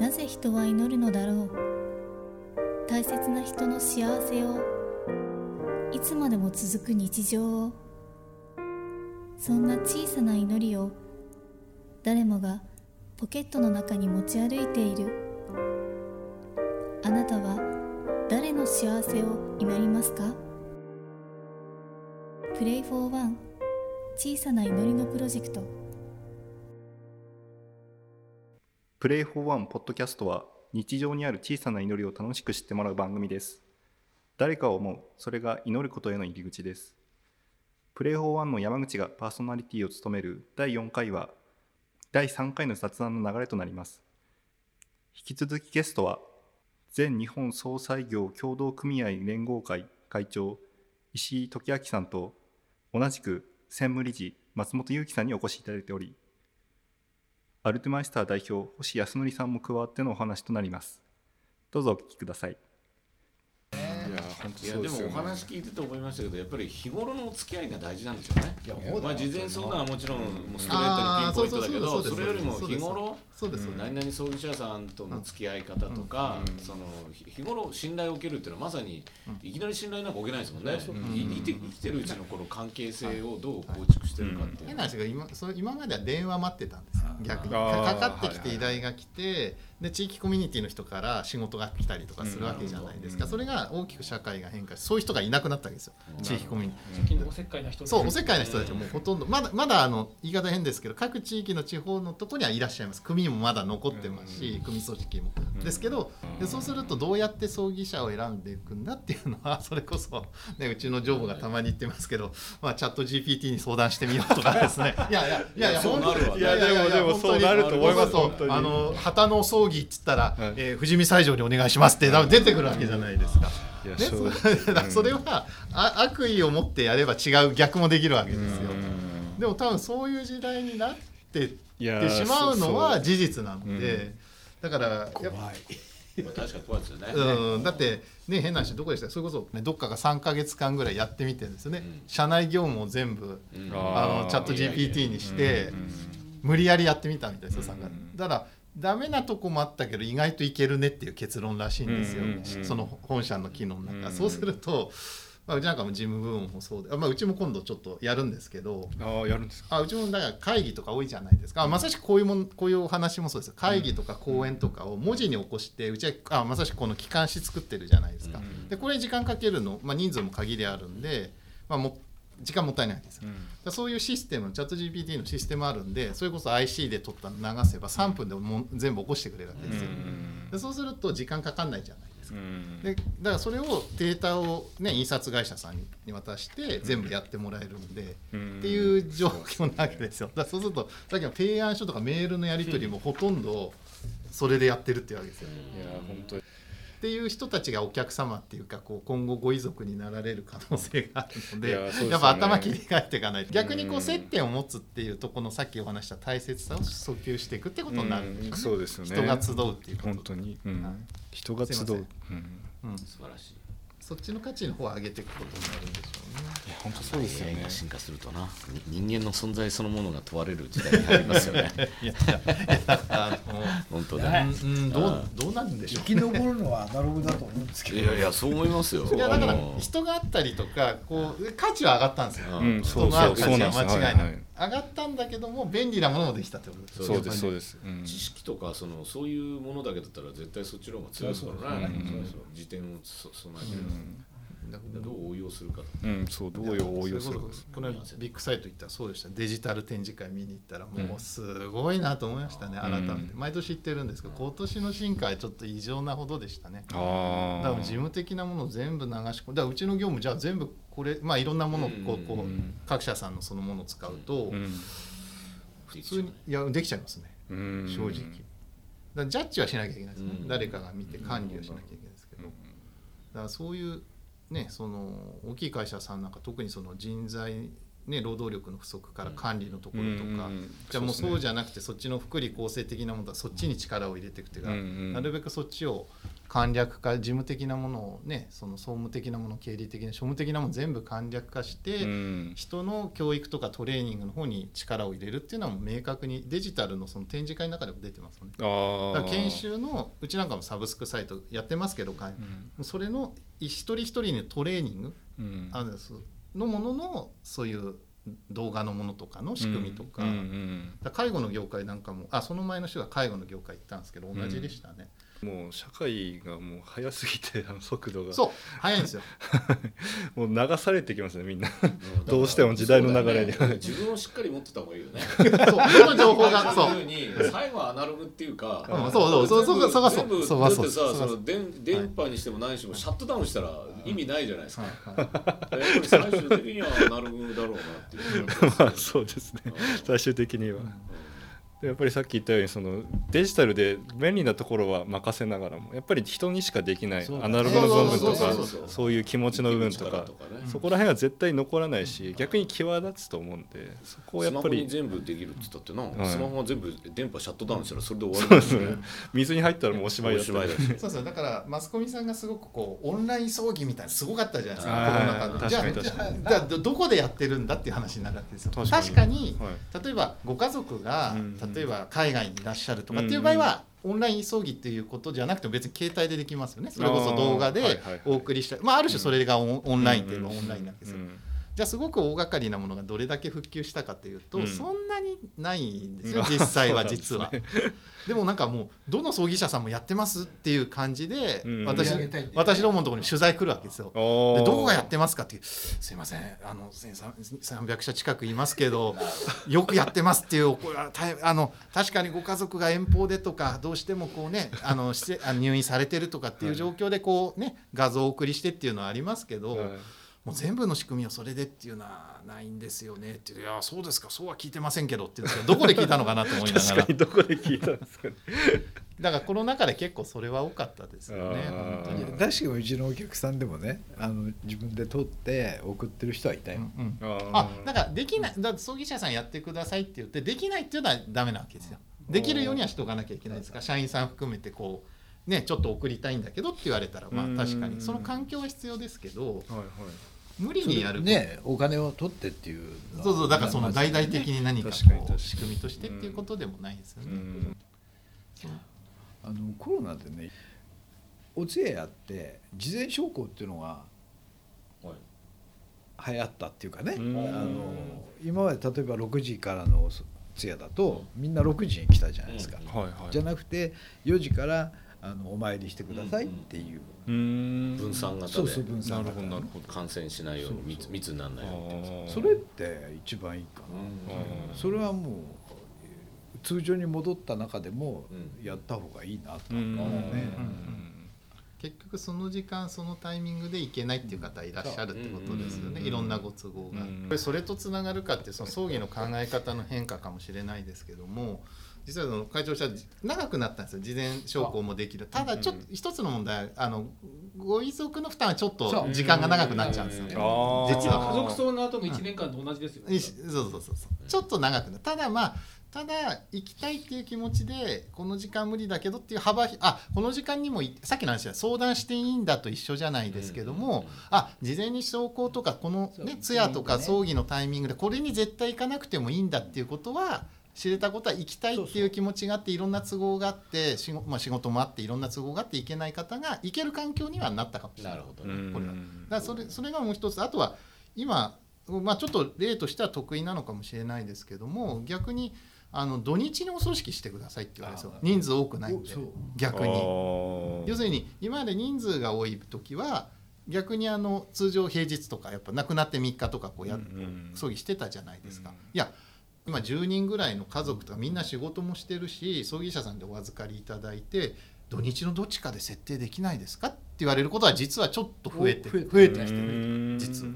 なぜ人は祈るのだろう？大切な人の幸せをいつまでも続く日常をそんな小さな祈りを誰もがポケットの中に持ち歩いている。あなたは誰の幸せを祈りますか？プレイフォーワン小さな祈りのプロジェクト。プレイフォーワンポッドキャストは日常にある小さな祈りを楽しく知ってもらう番組です。誰かを思う、それが祈ることへの入り口です。プレイフォーワンの山口がパーソナリティを務める第4回は第3回の雑談の流れとなります。引き続きゲストは全日本総裁業協同組合連合会会長石井時明さんと同じく専務理事松本裕樹さんにお越しいただいておりアルトマイスター代表星康則さんも加わってのお話となります。どうぞお聞きください。いや本当いやでそうですよね。もお話聞いてて思いましたけどやっぱり日頃のお付き合いが大事なんでしょうね。いやまあ事前相談はもちろんもうストレあーートにピンポイントだけどそれよりもそうです日頃何々葬儀社さんとの付き合い方とか、そのひ日頃信頼を受けるっていうのはまさにいきなり信頼なんか受けないですもんね、い生きて生きてるうちのこの関係性をどう構築してるかっていう変な話が今それ今までは電話待ってたんですよ。逆に。かかってきて依頼が来てで地域コミュニティの人から仕事が来たりとかするわけじゃないですか、それが大きく社会が変化してそういう人がいなくなったわけですよ。地域コミュニティ。最近のおせっかいな人そうおせっかいな人たちはもうほとんどまだまだあの言い方変ですけど各地域の地方のとこにはいらっしゃいます。組もまだ残ってますし組組織もですけどでそうするとどうやって葬儀社を選んでいくんだっていうのはそれこそ、ね、うちの女房がたまに言ってますけど、まあ、チャット GPT に相談してみようとかですねいやいやいやいやそうなるわねいやいやいやいやでもでもそうなると思いますそう本当にあの旗の葬儀っつったら、はいえー富士見西条にお願いしますって多分出てくるわけじゃないですか。ね、それだからそれはあ悪意を持ってやれば違う逆もできるわけですよ。でも多分そういう時代になってってしまうのは事実なのうで、だからやっぱまあ確かに怖いですよね、うん、だってね変な話どこでした？それこそ、ね、どっかが3か月間ぐらいやってみてですね、社内業務を全部うん。あのチャット GPT にして、無理やりやってみたみたいですよ、参加だからダメなとこもあったけど意外といけるねっていう結論らしいんですよ、うんうんうんその本社の機能の中、うんそうすると、まあ、うちなんかも事務部門もそうで、あまあ、うちも今度ちょっとやるんですけどああやるんですか。あうちもだから会議とか多いじゃないですか。あまさしくこういうもんこういうお話もそうです。よ会議とか講演とかを文字に起こしてうちはあまさしくこの機関誌作ってるじゃないですか、でこれ時間かけるの、まあ、人数も限りあるんで、まあ、も時間もったいないんです。よ、だからそういうシステムチャット GPT のシステムあるんでそれこそ IC で撮ったの流せば3分でもう全部起こしてくれるわけですよ、でそうすると時間かかんないじゃないですか、でだからそれをデータを、ね、印刷会社さんに渡して全部やってもらえるんで、っていう状況なわけですよ。だからそうするとさっきの提案書とかメールのやり取りもほとんどそれでやってるっていうわけですよ。いや本当にっていう人たちがお客様っていうかこう今後ご遺族になられる可能性があるのでね。やっぱ頭切り替えていかないと。逆にこう接点を持つっていうところのさっきお話した大切さを訴求していくってことになるんでしょうんそうですよね。人が集うっていうこと。本当に、うん。はい。人が集う、うん、いうん、素晴らしいそっちの価値の方を上げていくことになるんでしょうね。や本当そうですよ AI ねが進化するとな。に人間の存在そのものが問われる時代に入りますよね。いやあの本当ねねうんうん。どうどうなるんでしょう生き残るのはアナログだと思うんですけど。いやいやそう思いますよ。いやだから人があったりとかこう価値は上がったんですよ。うん。人がある価値そうそうなんは間違いない。上がったんだけども便利なものもできたってこと？です。そうですそうす。です、うん。知識とかそのそういうものだけだったら絶対そっちの方が強いですからねうん。そうそう時点をそ備えてるどう応用するかとうん、そうどういう応用するか。この間ビッグサイト行ったらそうでした。デジタル展示会見に行ったらもうすごいなと思いましたね、改めて。毎年行ってるんですけど今年の進化はちょっと異常なほどでしたね。ああだから事務的なものを全部流し込む。だからうちの業務じゃあ全部これまあいろんなものをこうこう、うん各社さんのそのものを使うと、うん。普通にいやできちゃいますね。うん。正直、だからジャッジはしなきゃいけないですね、うん。誰かが見て管理をしなきゃいけないですけど、だからそういうねその大きい会社さんなんか特にその人材ね、労働力の不足から管理のところとか、うんじゃあもうそうじゃなくてそっちの福利厚生的なものはそっちに力を入れていくっていうか、なるべくそっちを簡略化事務的なものをねその総務的なもの経理的な庶務的なもの全部簡略化して、うん。人の教育とかトレーニングの方に力を入れるっていうのはもう明確にデジタルのその展示会の中でも出てますよね。ああだから研修のうちなんかもサブスクサイトやってますけど、会それの一人一人のトレーニングうん。あるんですのもののそういう動画のものとかの仕組みとか,、うんうん介護の業界なんかもあその前の人が介護の業界行ったんですけど同じでしたね、うんもう社会がもう速すぎて あの速度が。そう早いんですよ。もう流されてきますねみんな。どうしても時代の流れに。ね。自分をしっかり持ってた方がいいよね。そう世の情報がそう。そういうふうに最後はアナログっていうか、うんそうそうそうそうそうそう全部そうだってさそうそう。その電電波にしても何にしてもシャットダウンしたら意味ないじゃないですか。最終的にはアナログだろうなっていうまあそうですね。最終的には。でやっぱりさっき言ったようにそのデジタルで便利なところは任せながらもやっぱり人にしかできないアナログの部分とかそういう気持ちの部分とかねそこら辺は絶対残らないし逆に際立つと思うんでそこをやスマホにっぱり全部できるって言ったってな、はい。スマホが全部電波シャットダウンしたらそれで終わるですね。水に入ったらもうおしまいだしまいだしそうそう。だからマスコミさんがすごくこうオンライン葬儀みたいなすごかったじゃないで。すかはいコロナ禍でじゃあどどこでやってるんだっていう話になるわけですよ。確確かに。かにはい。例えばご家族がうん例えば海外にいらっしゃるとかっていう場合はオンライン葬儀っていうことじゃなくても別に携帯でできますよね。それこそ動画でお送りした。まあある種それがオンラインっていうのはオンラインなんですよ。うんじゃあすごく大掛かりなものがどれだけ復旧したかというと、うん。そんなにないんですようん実際は実は。ね。でもなんかもうどの葬儀社さんもやってますっていう感じで、うん。私私どものところに取材来るわけですよ。でどこがやってますかっていう。すいません。あの1300社近くいますけど よくやってますっていうあの確かにご家族が遠方でとかどうしてもこうねあの入院されてるとかっていう状況でこうね画像をお送りしてっていうのはありますけど、はいもう全部の仕組みをそれでっていうのはないんですよね。っていういやそうですかそうは聞いてませんけどっていうんですけどどこで聞いたのかなと思いなが確らかにどこで聞いたんですかね。だからコロナ禍で結構それは多かったですよねあー。本当に。確かにうちのお客さんでもねあの自分で撮って送ってる人はいたよ、うんうん。あだからできないだから葬儀社さんやってくださいって言ってできないっていうのはダメなわけですよ。できるようにはしておかなきゃいけないですか。ら社員さん含めてこうねちょっと送りたいんだけどって言われたらまあうん。確かに。その環境は必要ですけどはいはい無理にやるねお金を取ってっていうそうそうだからその大々的に何かこう仕組みとしてっていうことでもないですよね。うん。あのコロナでねお通夜やって事前証拠っていうのが流行ったっていうかね、うん。あの今まで例えば6時からの通夜だとみんな6時に来たじゃないですか、はいはい。じゃなくて4時からあのお参りしてくださいっていう、うーん。分散型で。そうそう分なる散型ほどなるほど。感染しないように密密にならないように。っていうあー。それって一番いいかな、うん。それはもう通常に戻った中でもうん。やった方がいいなとう思うね、ん。結局その時間そのタイミングで行けないっていう方いらっしゃるってことですよね、うん。いろんなご都合が、それとつながるかってその葬儀の考え方の変化かもしれないですけども実はその会長した長くなったんですよ。事前証拠もできる。ただちょっと一つの問題あのご遺族の負担はちょっと時間が長くなっちゃうんですよ。ね実は家族葬の後の1年間と同じですよ。ねそうそうそうそうちょっと長くなる。ただまあただ行きたいっていう気持ちでこの時間無理だけどっていう幅あこの時間にもいさっきの話は相談していいんだと一緒じゃないですけども、あ事前に証拠とかこのね通夜とか葬儀のタイミングでこれに絶対行かなくてもいいんだっていうことは知れたことは行きたいっていう気持ちがあっていろんな都合があって仕事,、まあ、仕事もあっていろんな都合があって行けない方が行ける環境にはなったかもしれない。なるほどね、うんこれは。だからそれそれがもう一つ。あとは今、まあ、ちょっと例としては得意なのかもしれないですけども逆にあの土日にお葬式してくださいって言われるんですよ。あ人数多くないんで。そう。逆に。要するに今まで人数が多い時は逆にあの通常平日とかやっぱ亡くなって3日とかこうや、うん葬儀してたじゃないですか、うん。いや今10人ぐらいの家族とかみんな仕事もしてるし葬儀社さんでお預かりいただいて土日のどっちかで設定できないですか？って言われることは実はちょっと増えて増えてきてる。うん。実は。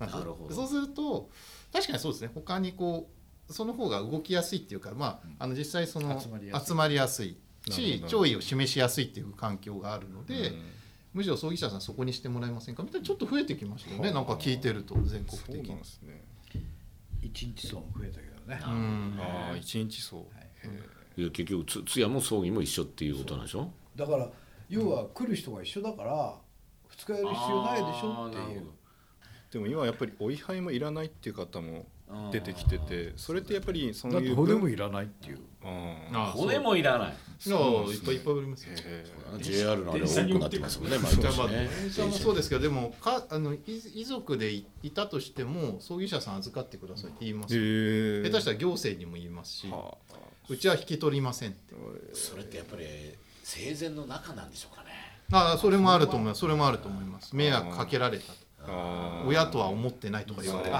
なるほど。そうすると確かにそうですね。他にこうその方が動きやすいっていうか、まあ、あの実際その集まりやすい。し弔意を示しやすいっていう環境があるので、むしろ葬儀社さんそこにしてもらえませんか？みたいなちょっと増えてきましたよね。なんか聞いてると全国そう的になんですね一日層も増えたけどね、うん。ああ一日そうい。や結局つ通夜も葬儀も一緒っていうことなんでしょ？だから要は来る人が一緒だから二日やる必要ないでしょっていう。でも今やっぱりお位牌もいらないっていう方も出てきててそれってやっぱりそだってういう骨もいらないっていう。うん。あ骨もいらないいやいっぱいいっぱいありますよ。へ JR のあれ多くなってますもんね毎じゃあまあ年ね電車もそうですけどでもかあのい遺族でいいたとしても葬儀社さん預かってくださいって言いますよ。え。下手したら行政にも言いますしはあ。うちは引き取りませんって。それってやっぱり生前の中なんでしょうかね。ああそれもあると思います。それもあると思います。迷惑かけられたと親とは思ってないとか言われる。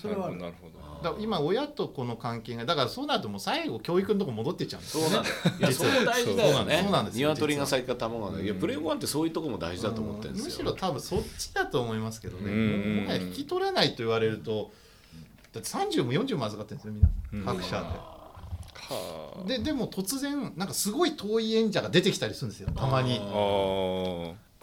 となるほど。だから今親とこの関係がだからそうなるともう最後教育のとこ戻ってっちゃうんですよ。ねそうなんだ。いやそこ大事だよね。そうなんですよ。鶏が先か卵が先いやプレイワンってそういうとこも大事だと思ってるんですよ。むしろ多分そっちだと思いますけどね。うん。もはや引き取らないと言われるとだって30も40も預かってるんですよみんな。各社で。はあ。ででも突然なんかすごい遠い演者が出てきたりするんですよ。たまに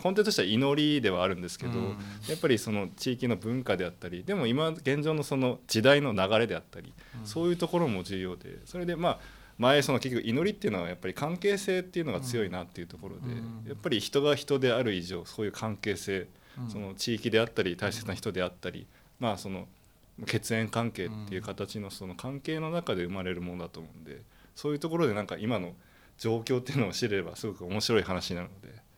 根底としては祈りではあるんですけど、うん。やっぱりその地域の文化であったりでも今現状のその時代の流れであったり、そういうところも重要でそれでまあ前その結局祈りっていうのはやっぱり関係性っていうのが強いなっていうところで、うん。やっぱり人が人である以上そういう関係性、うん。その地域であったり大切な人であったり、まあその血縁関係っていう形のその関係の中で生まれるものだと思うんでそういうところでなんか今の状況っていうのを知ればすごく面白い話なので。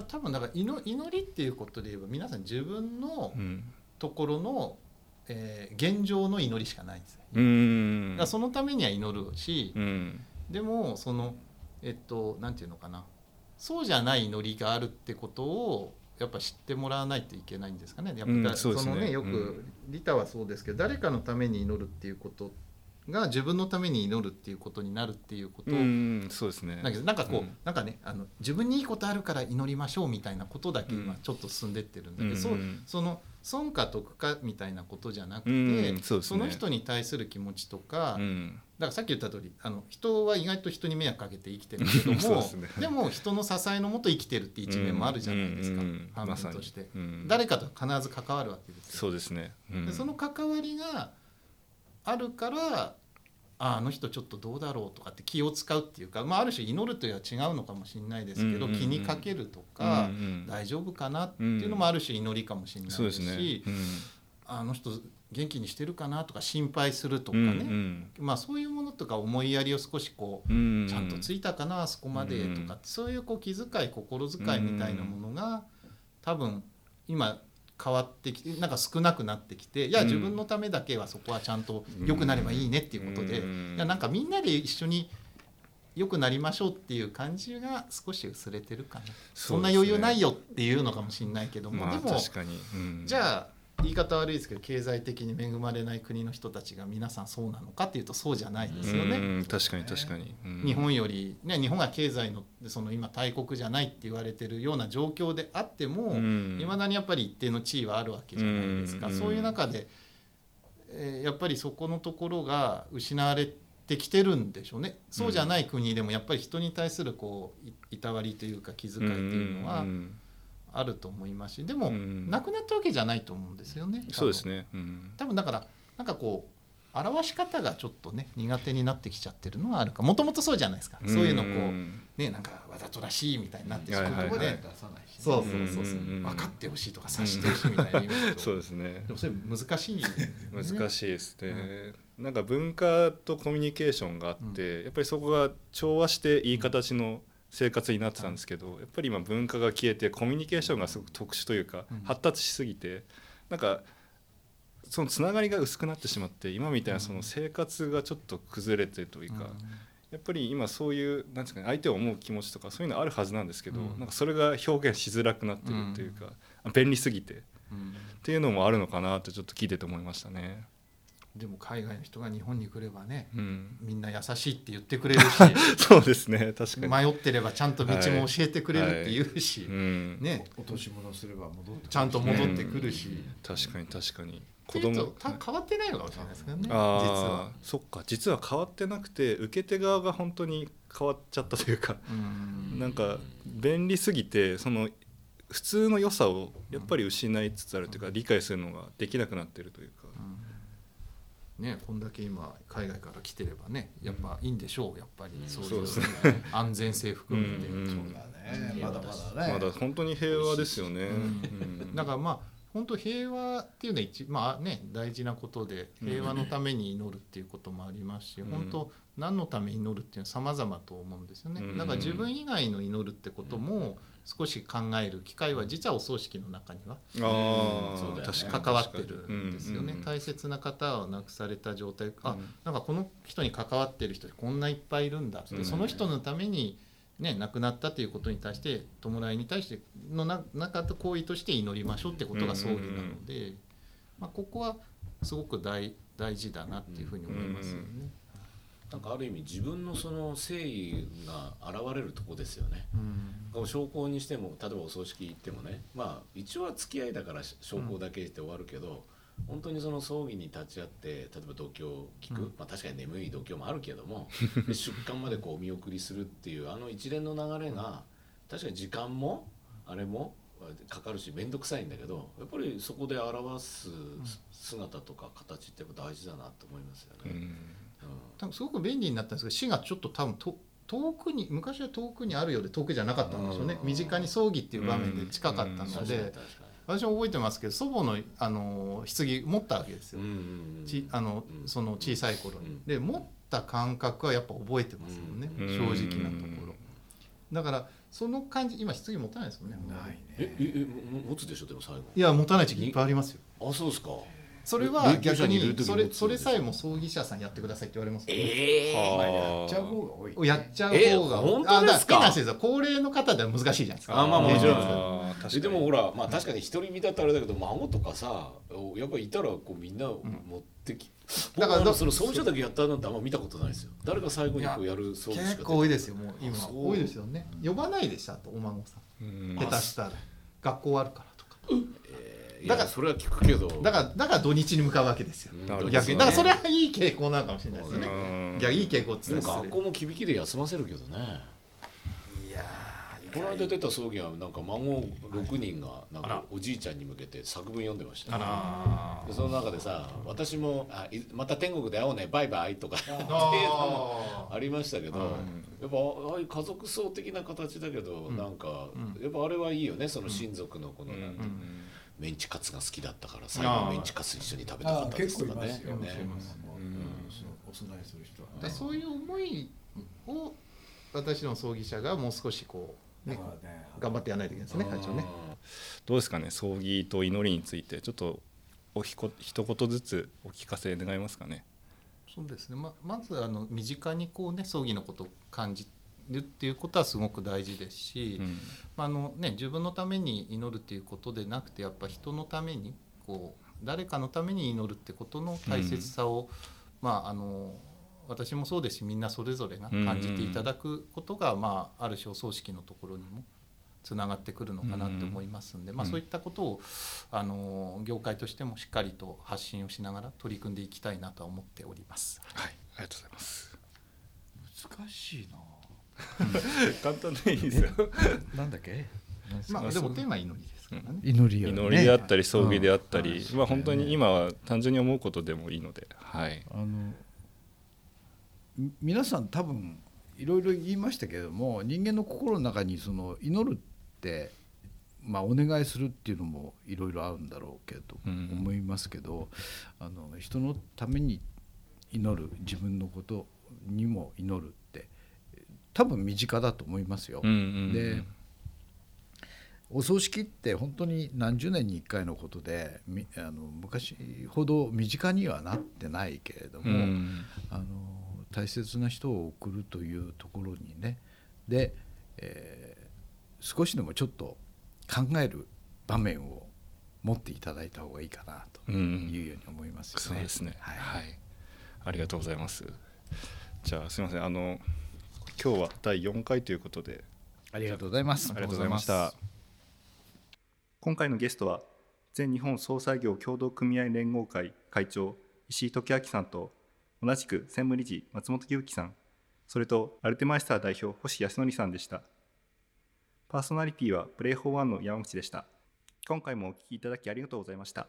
た多分だから祈祈りっていうことで言えば皆さん自分のうん。ところの、えー現状の祈りしかないんですよ、うーん。だそのためには祈るし、うん。でもそのえっとなんていうのかな。そうじゃない祈りがあるってことをやっぱ知ってもらわないといけないんですかね。やっぱうそのねよく、うん。リタはそうですけど誰かのために祈るっていうことが自分のために祈るっていうことになるっていうこと。そうですね。だけどなんかこう、うん。なんかねあの自分にいいことあるから祈りましょうみたいなことだけ今うん。ちょっと進んでってるんだけど、うんそうその損か得かみたいなことじゃなくて、うんそね。の人に対する気持ちとか、うん。だからさっき言った通りあの人は意外と人に迷惑かけて生きてるけども ね。でも人の支えのもと生きてるって一面もあるじゃないですか、うんうん半分として、うん。誰かと必ず関わるわけですよ。そうですね。うん。でその関わりがあるからああの人ちょっとどうだろうとかって気を使うっていうか、まあ、ある種祈るというのは違うのかもしれないですけど、うんうんうん。気にかけるとか、うんうん大丈夫かなっていうのもある種祈りかもしれないそうでし、ですすねあの人元気にしてるかなとか心配するとかうんね、うん。まあ、そういうものとか思いやりを少しこううん。ちゃんとついたかなあそこまでとかそういうこう気遣い心遣いみたいなものが多分今変わってきてなんか少なくなってきていやうん。自分のためだけはそこはちゃんと良くなればいいねっていうことでうん。いやなんかみんなで一緒に良くなりましょうっていう感じが少し薄れてるかな。そんな余裕ないよっていうのかもしれないけども。まあでも確かに。うん。じゃあ言い方悪いですけど経済的に恵まれない国の人たちが皆さんそうなのかっていうとそうじゃないですよね。うん確かに確かに。うん。日本より、ね、日本が経済のその今大国じゃないって言われてるような状況であってもいうん。ま、未だにやっぱり一定の地位はあるわけじゃないですか、うん。そういう中で、えーやっぱりそこのところが失われてきてるんでしょうね。そうじゃない国でもやっぱり人に対するこういいたわりというか気遣いっていうのはんあると思いますしでも、うん。なくなったわけじゃないと思うんですよね。そうですね。うん。多分だからなんかこう表し方がちょっとね苦手になってきちゃってるのはあるかもともとそうじゃないですか、そういうのこんうねなんかわざとらしいみたいになってしまうところで、はい出さないしね。そうそうそうそう、うん。うんうん分かってほしいとか察してほしいみたいなそうですね。でもそれ難しい、難しいですね、なんか文化とコミュニケーションがあって、やっぱりそこが調和していい形の生活になってたんですけど、やっぱり今文化が消えてコミュニケーションがすごく特殊というか、うん。発達しすぎてなんかそのつながりが薄くなってしまって今みたいなその生活がちょっと崩れてというか、やっぱり今そういうなんですか、ね、相手を思う気持ちとかそういうのあるはずなんですけど、うん。なんかそれが表現しづらくなってるというか、便利すぎてっうん。ていうのもあるのかなってちょっと聞いてて思いましたね。でも海外の人が日本に来ればねうん、みんな優しいって言ってくれるし そうですね確かに、迷ってればちゃんと道も教えてくれるって言うし、うん、ね。落とし物すれば戻ってちゃんと戻ってくるし、確かに確かに。子子供変わってないのかもしれないですけどね実あは。あ。そっか。実は変わってなくて受け手側が本当に変わっちゃったというか、うん。なんか便利すぎてその普通の良さをやっぱり失いつつあるというか、理解するのができなくなってるというか、ね、こんだけ今海外から来てればねやっぱいいんでしょうやっぱり。そういうそうです安全性含めて、うん。うん。そうだね、まだま私だね。まだ。本当に平和ですよね。ん。うん。だからまあ本当平和っていうのは一まあね大事なことで平和のために祈るっていうこともありますし、うん。本当何のために祈るっていうのは様々と思うんですよね、うん。だから自分以外の祈るってことも少し考える機会は実はお葬式の中にはああ、そうだよね関わってるんですよね、うんうん。大切な方を亡くされた状態あ、うん。なんかこの人に関わってる人こんないっぱいいるんだって、うん。その人のために、ね、亡くなったということに対して弔いに対してのな中と行為として祈りましょうってことが葬儀なので、まあ、ここはすごく大大事だなっていうふうに思いますよね。なんかある意味自分のその誠意が現れるとこですよね。うん証拠にしても例えばお葬式行ってもねまあ一応は付き合いだから証拠だけして終わるけど、本当にその葬儀に立ち会って例えば度胸を聞く、うんまあ確かに眠い度胸もあるけどもで 出棺までこうお見送りするっていうあの一連の流れが確かに時間もあれもかかるし面倒くさいんだけどやっぱりそこで表す姿とか形ってやっぱ大事だなと思いますよね。うんうん多分すごく便利になったんですけど死がちょっと多分と遠くに昔は遠くにあるようで遠くじゃなかったんでしょうねうん身近に葬儀っていう場面で近かったので私も覚えてますけど祖母のあの棺持ったわけですよ。に。うんうんうん。ちあのうん。その小さい頃に、うん。で持った感覚はやっぱ覚えてますよね、うん。正直なところ。だからその感じ今棺持たないですもんね。ないね。えええも持つでしょでも最後。いや持たない時期いっぱいありますよ。あそうですかそれは逆にそれそれさえも葬儀社さんやってくださいって言われますよね。ええまあ。はやっちゃう方が多い。やっちゃうえ方が、本当ですか？あだら変な話ですよ。高齢の方では難しいじゃないですか。あまあもちろんでもほらまあ確かに独り身だったらあれだけど孫とかさやっぱりいたらこうみんな持ってき、だかだかららその葬儀社だけやったなんてあんま見たことないですよ。誰が最後にこうやる葬儀しか。結構多いですよもう。今多いですよね。呼ばないでしたとお孫さん。うん。下手したら。学校あるからとかいやそれは聞くけど。だからだから土日に向かうわけですよ。うん。なるほど逆に。だからそれはいい傾向なのかもしれないですね。うん。逆にいい傾向っつでっても学校も響きで休ませるけどね。いやこの間出た葬儀はなんか孫6人がなんかおじいちゃんに向けて作文読んでました。よでその中でさ「私もあいまた天国で会おうねバイバイ」とかっていうのもありましたけど、やっぱああいう家族葬的な形だけど、なんか、やっぱあれはいいよねその親族のこの、なんていうのメンチカツが好きだったから最後メンチカツ一緒に食べたかったです結構いとかねますよ、ねうん。そうお供えする人はそういう思いを私の葬儀者がもう少しこう、ね、ね頑張ってやらないといけないですね会長ね。どうですかね葬儀と祈りについてちょっとおひこ一言ずつお聞かせ願えますかねそうですねままずあの身近にこうね葬儀のことを感じるっていうことはすごく大事ですし、うん。まああのね、自分のために祈るっていうことでなくてやっぱ人のためにこう誰かのために祈るってことの大切さを、まああの私もそうですしみんなそれぞれが感じていただくことが、まあ、ある種お葬式のところにもつながってくるのかなって思いますんで、まあ、うんそういったことをあの業界としてもしっかりと発信をしながら取り組んでいきたいなとは思っております。はいありがとうございます。難しいな簡単でいいですよ。なんだっけ？まあ、でもテーマは祈りですからね。祈りよね。祈りであったり葬儀であったり、うん。まあ本当に今は単純に思うことでもいいので。はい。あのみ皆さん多分いろいろ言いましたけれども人間の心の中にその祈るって、まあ、お願いするっていうのもいろいろあるんだろうけど、うん。思いますけどあの人のために祈る自分のことにも祈るって多分身近だと思いますよ。うんうんうん。でお葬式って本当に何十年に1回のことでみあの昔ほど身近にはなってないけれども、うん。あの大切な人を送るというところにね。で、えー少しでもちょっと考える場面を持っていただいた方がいいかなとうんいうように思いますよね。そうですね。はい。はい、ありがとうございます。じゃあすみません。あの今日は第4回ということで。ありがとうございます。ありがとうございました。今回のゲストは全日本総裁業協同組合連合会会長石井時明さんと同じく専務理事松本裕樹さんそれとアルテマイスター代表星康則さんでした。パーソナリティはプレイフォーワンの山口でした。今回もお聞きいただきありがとうございました